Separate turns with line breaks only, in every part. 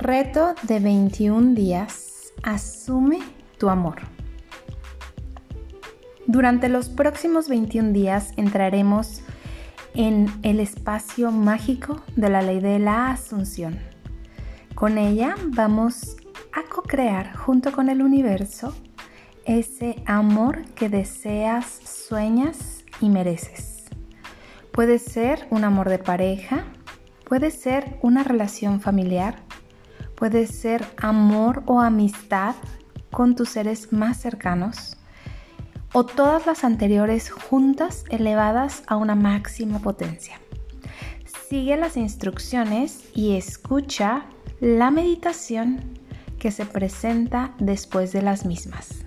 Reto de 21 días. Asume tu amor. Durante los próximos 21 días entraremos en el espacio mágico de la ley de la asunción. Con ella vamos a co-crear junto con el universo ese amor que deseas, sueñas y mereces. Puede ser un amor de pareja, puede ser una relación familiar, Puede ser amor o amistad con tus seres más cercanos o todas las anteriores juntas elevadas a una máxima potencia. Sigue las instrucciones y escucha la meditación que se presenta después de las mismas.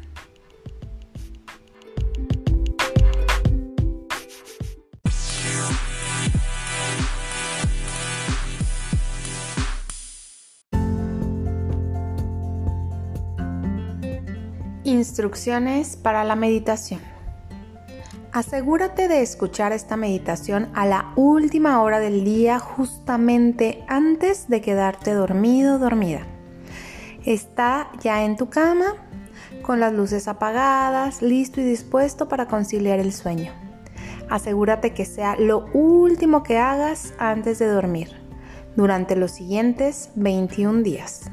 Instrucciones para la meditación. Asegúrate de escuchar esta meditación a la última hora del día justamente antes de quedarte dormido dormida. Está ya en tu cama con las luces apagadas, listo y dispuesto para conciliar el sueño. Asegúrate que sea lo último que hagas antes de dormir durante los siguientes 21 días.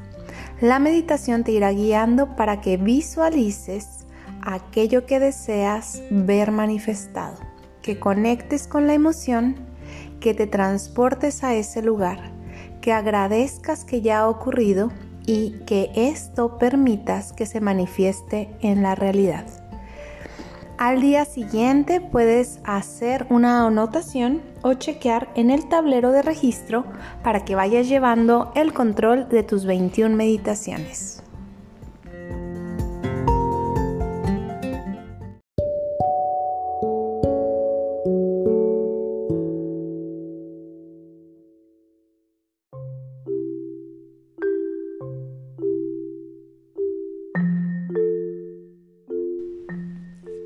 La meditación te irá guiando para que visualices aquello que deseas ver manifestado, que conectes con la emoción, que te transportes a ese lugar, que agradezcas que ya ha ocurrido y que esto permitas que se manifieste en la realidad. Al día siguiente puedes hacer una anotación o chequear en el tablero de registro para que vayas llevando el control de tus 21 meditaciones.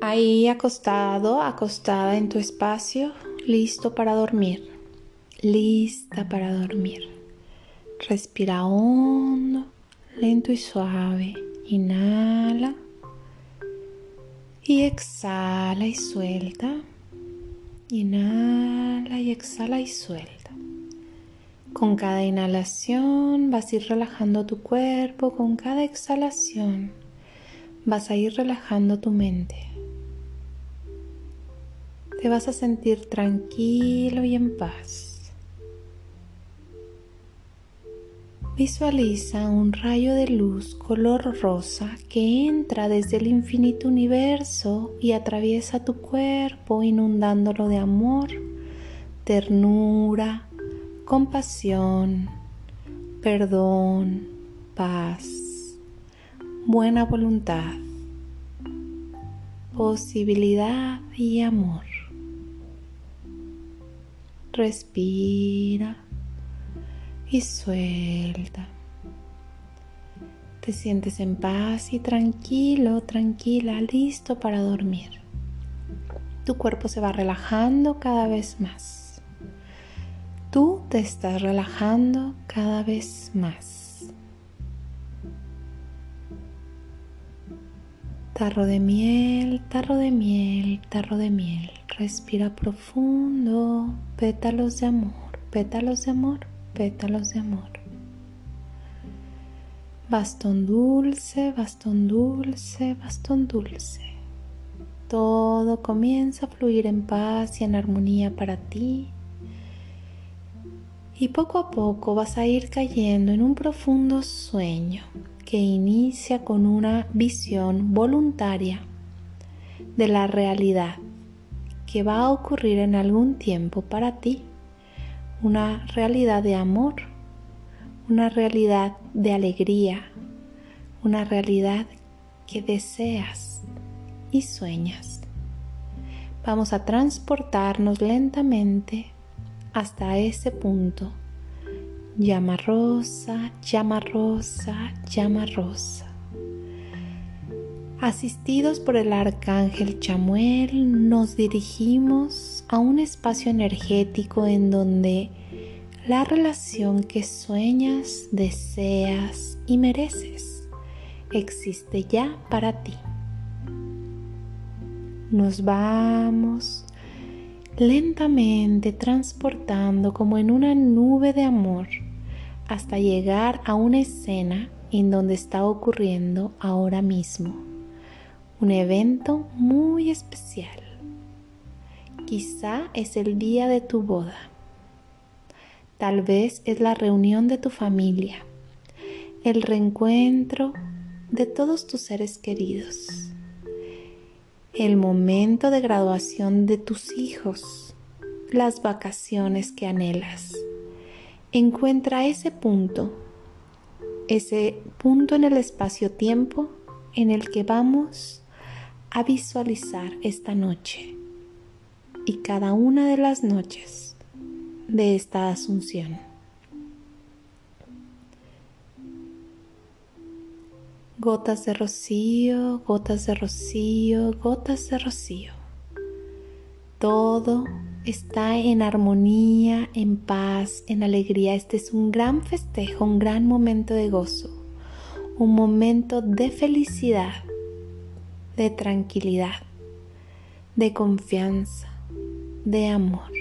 Ahí acostado, acostada en tu espacio, listo para dormir, lista para dormir. Respira hondo, lento y suave. Inhala y exhala y suelta. Inhala y exhala y suelta. Con cada inhalación vas a ir relajando tu cuerpo, con cada exhalación vas a ir relajando tu mente te vas a sentir tranquilo y en paz. Visualiza un rayo de luz color rosa que entra desde el infinito universo y atraviesa tu cuerpo inundándolo de amor, ternura, compasión, perdón, paz, buena voluntad, posibilidad y amor. Respira y suelta. Te sientes en paz y tranquilo, tranquila, listo para dormir. Tu cuerpo se va relajando cada vez más. Tú te estás relajando cada vez más. Tarro de miel, tarro de miel, tarro de miel. Respira profundo, pétalos de amor, pétalos de amor, pétalos de amor. Bastón dulce, bastón dulce, bastón dulce. Todo comienza a fluir en paz y en armonía para ti. Y poco a poco vas a ir cayendo en un profundo sueño que inicia con una visión voluntaria de la realidad que va a ocurrir en algún tiempo para ti, una realidad de amor, una realidad de alegría, una realidad que deseas y sueñas. Vamos a transportarnos lentamente hasta ese punto. Llama rosa, llama rosa, llama rosa. Asistidos por el arcángel Chamuel, nos dirigimos a un espacio energético en donde la relación que sueñas, deseas y mereces. Existe ya para ti. Nos vamos lentamente transportando como en una nube de amor hasta llegar a una escena en donde está ocurriendo ahora mismo un evento muy especial. Quizá es el día de tu boda. Tal vez es la reunión de tu familia, el reencuentro de todos tus seres queridos, el momento de graduación de tus hijos, las vacaciones que anhelas. Encuentra ese punto, ese punto en el espacio-tiempo en el que vamos a visualizar esta noche y cada una de las noches de esta asunción. Gotas de rocío, gotas de rocío, gotas de rocío. Todo está en armonía, en paz, en alegría. Este es un gran festejo, un gran momento de gozo, un momento de felicidad de tranquilidad, de confianza, de amor.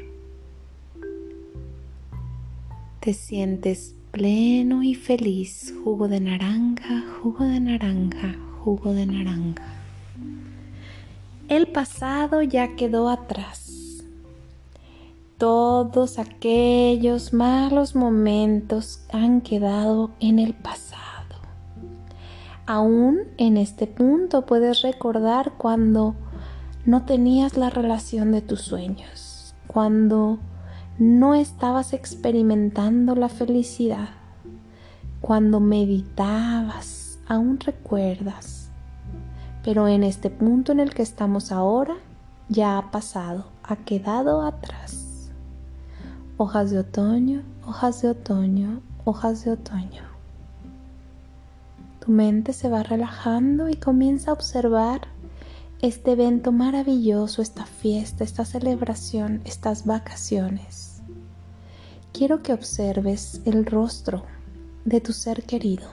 Te sientes pleno y feliz, jugo de naranja, jugo de naranja, jugo de naranja. El pasado ya quedó atrás. Todos aquellos malos momentos han quedado en el pasado. Aún en este punto puedes recordar cuando no tenías la relación de tus sueños, cuando no estabas experimentando la felicidad, cuando meditabas, aún recuerdas. Pero en este punto en el que estamos ahora, ya ha pasado, ha quedado atrás. Hojas de otoño, hojas de otoño, hojas de otoño. Tu mente se va relajando y comienza a observar este evento maravilloso, esta fiesta, esta celebración, estas vacaciones. Quiero que observes el rostro de tu ser querido.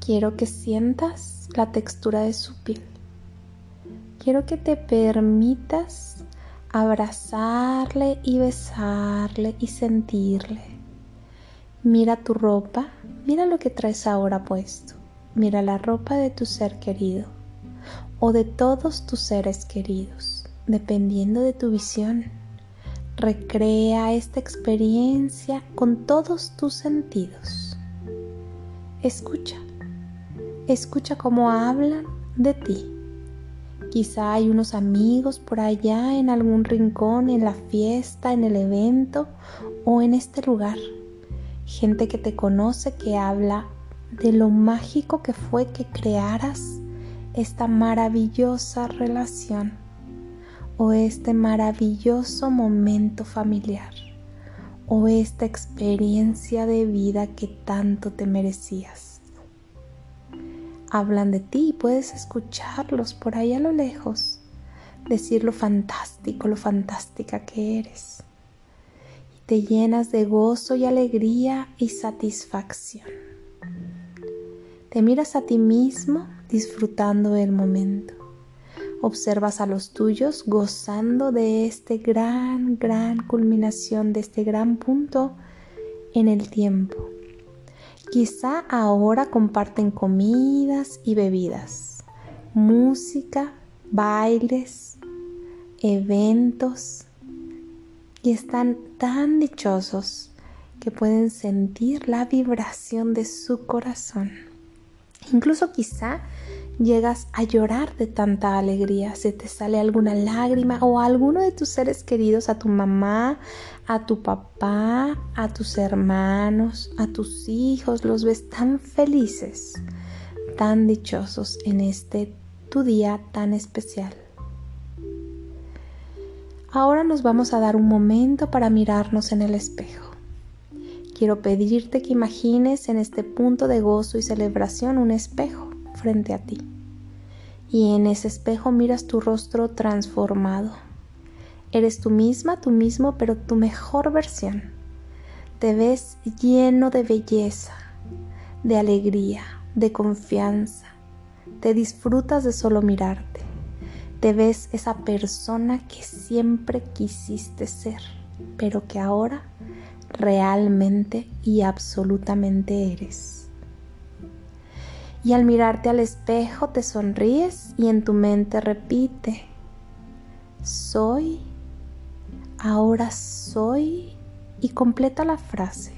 Quiero que sientas la textura de su piel. Quiero que te permitas abrazarle y besarle y sentirle Mira tu ropa, mira lo que traes ahora puesto, mira la ropa de tu ser querido o de todos tus seres queridos, dependiendo de tu visión. Recrea esta experiencia con todos tus sentidos. Escucha, escucha cómo hablan de ti. Quizá hay unos amigos por allá en algún rincón, en la fiesta, en el evento o en este lugar gente que te conoce que habla de lo mágico que fue que crearas esta maravillosa relación o este maravilloso momento familiar o esta experiencia de vida que tanto te merecías. Hablan de ti y puedes escucharlos por ahí a lo lejos, decir lo fantástico, lo fantástica que eres te llenas de gozo y alegría y satisfacción. Te miras a ti mismo disfrutando el momento. Observas a los tuyos gozando de este gran, gran culminación, de este gran punto en el tiempo. Quizá ahora comparten comidas y bebidas, música, bailes, eventos, están tan dichosos que pueden sentir la vibración de su corazón. Incluso quizá llegas a llorar de tanta alegría, se te sale alguna lágrima o alguno de tus seres queridos, a tu mamá, a tu papá, a tus hermanos, a tus hijos, los ves tan felices, tan dichosos en este tu día tan especial. Ahora nos vamos a dar un momento para mirarnos en el espejo. Quiero pedirte que imagines en este punto de gozo y celebración un espejo frente a ti. Y en ese espejo miras tu rostro transformado. Eres tú misma, tú mismo, pero tu mejor versión. Te ves lleno de belleza, de alegría, de confianza. Te disfrutas de solo mirarte. Te ves esa persona que siempre quisiste ser, pero que ahora realmente y absolutamente eres. Y al mirarte al espejo te sonríes y en tu mente repite, soy, ahora soy y completa la frase.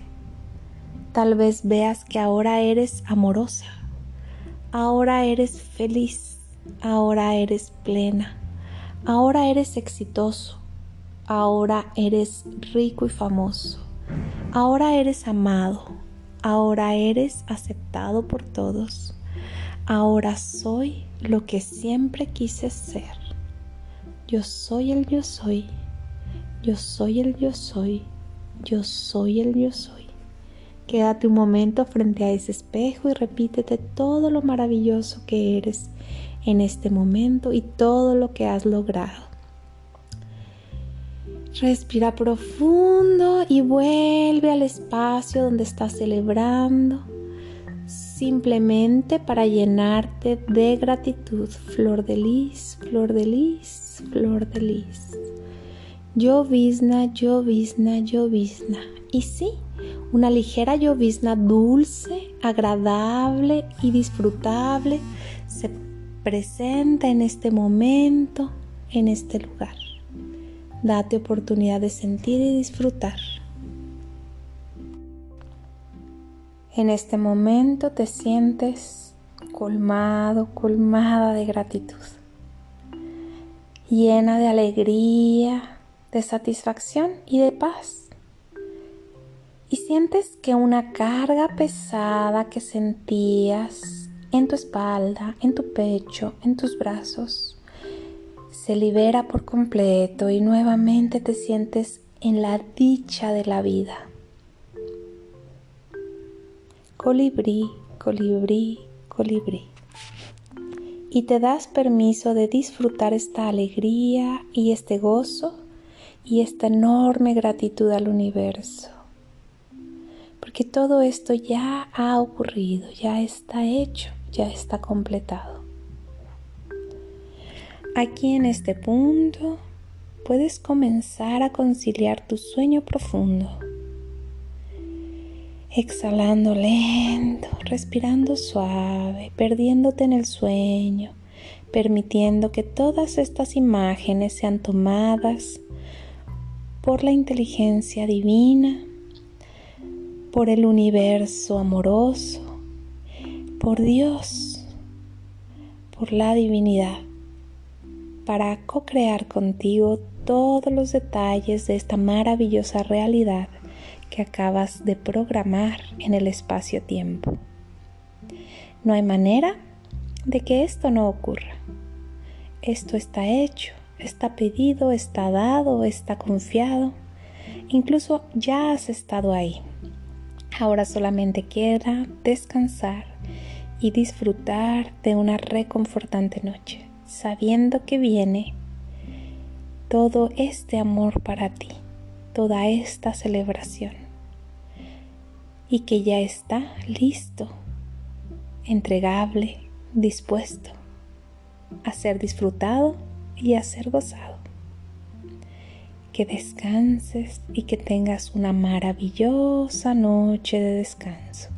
Tal vez veas que ahora eres amorosa, ahora eres feliz, ahora eres plena, ahora eres exitoso, ahora eres rico y famoso, ahora eres amado, ahora eres aceptado por todos, ahora soy lo que siempre quise ser. Yo soy el yo soy, yo soy el yo soy, yo soy el yo soy. Quédate un momento frente a ese espejo y repítete todo lo maravilloso que eres en este momento y todo lo que has logrado. Respira profundo y vuelve al espacio donde estás celebrando, simplemente para llenarte de gratitud. Flor de lis, flor de lis, flor de lis. Llovizna, llovizna, llovizna. Y sí, una ligera llovizna dulce, agradable y disfrutable se presenta en este momento, en este lugar. Date oportunidad de sentir y disfrutar. En este momento te sientes colmado, colmada de gratitud, llena de alegría, de satisfacción y de paz y sientes que una carga pesada que sentías en tu espalda, en tu pecho, en tus brazos, se libera por completo y nuevamente te sientes en la dicha de la vida. Colibrí, colibrí, colibrí. Y te das permiso de disfrutar esta alegría y este gozo y esta enorme gratitud al universo porque todo esto ya ha ocurrido, ya está hecho, ya está completado. Aquí en este punto puedes comenzar a conciliar tu sueño profundo, exhalando lento, respirando suave, perdiéndote en el sueño, permitiendo que todas estas imágenes sean tomadas por la inteligencia divina por el universo amoroso, por Dios, por la divinidad, para co-crear contigo todos los detalles de esta maravillosa realidad que acabas de programar en el espacio-tiempo. No hay manera de que esto no ocurra. Esto está hecho, está pedido, está dado, está confiado. Incluso ya has estado ahí. Ahora solamente queda descansar y disfrutar de una reconfortante noche, sabiendo que viene todo este amor para ti, toda esta celebración y que ya está listo, entregable, dispuesto a ser disfrutado y a ser gozado que descanses y que tengas una maravillosa noche de descanso.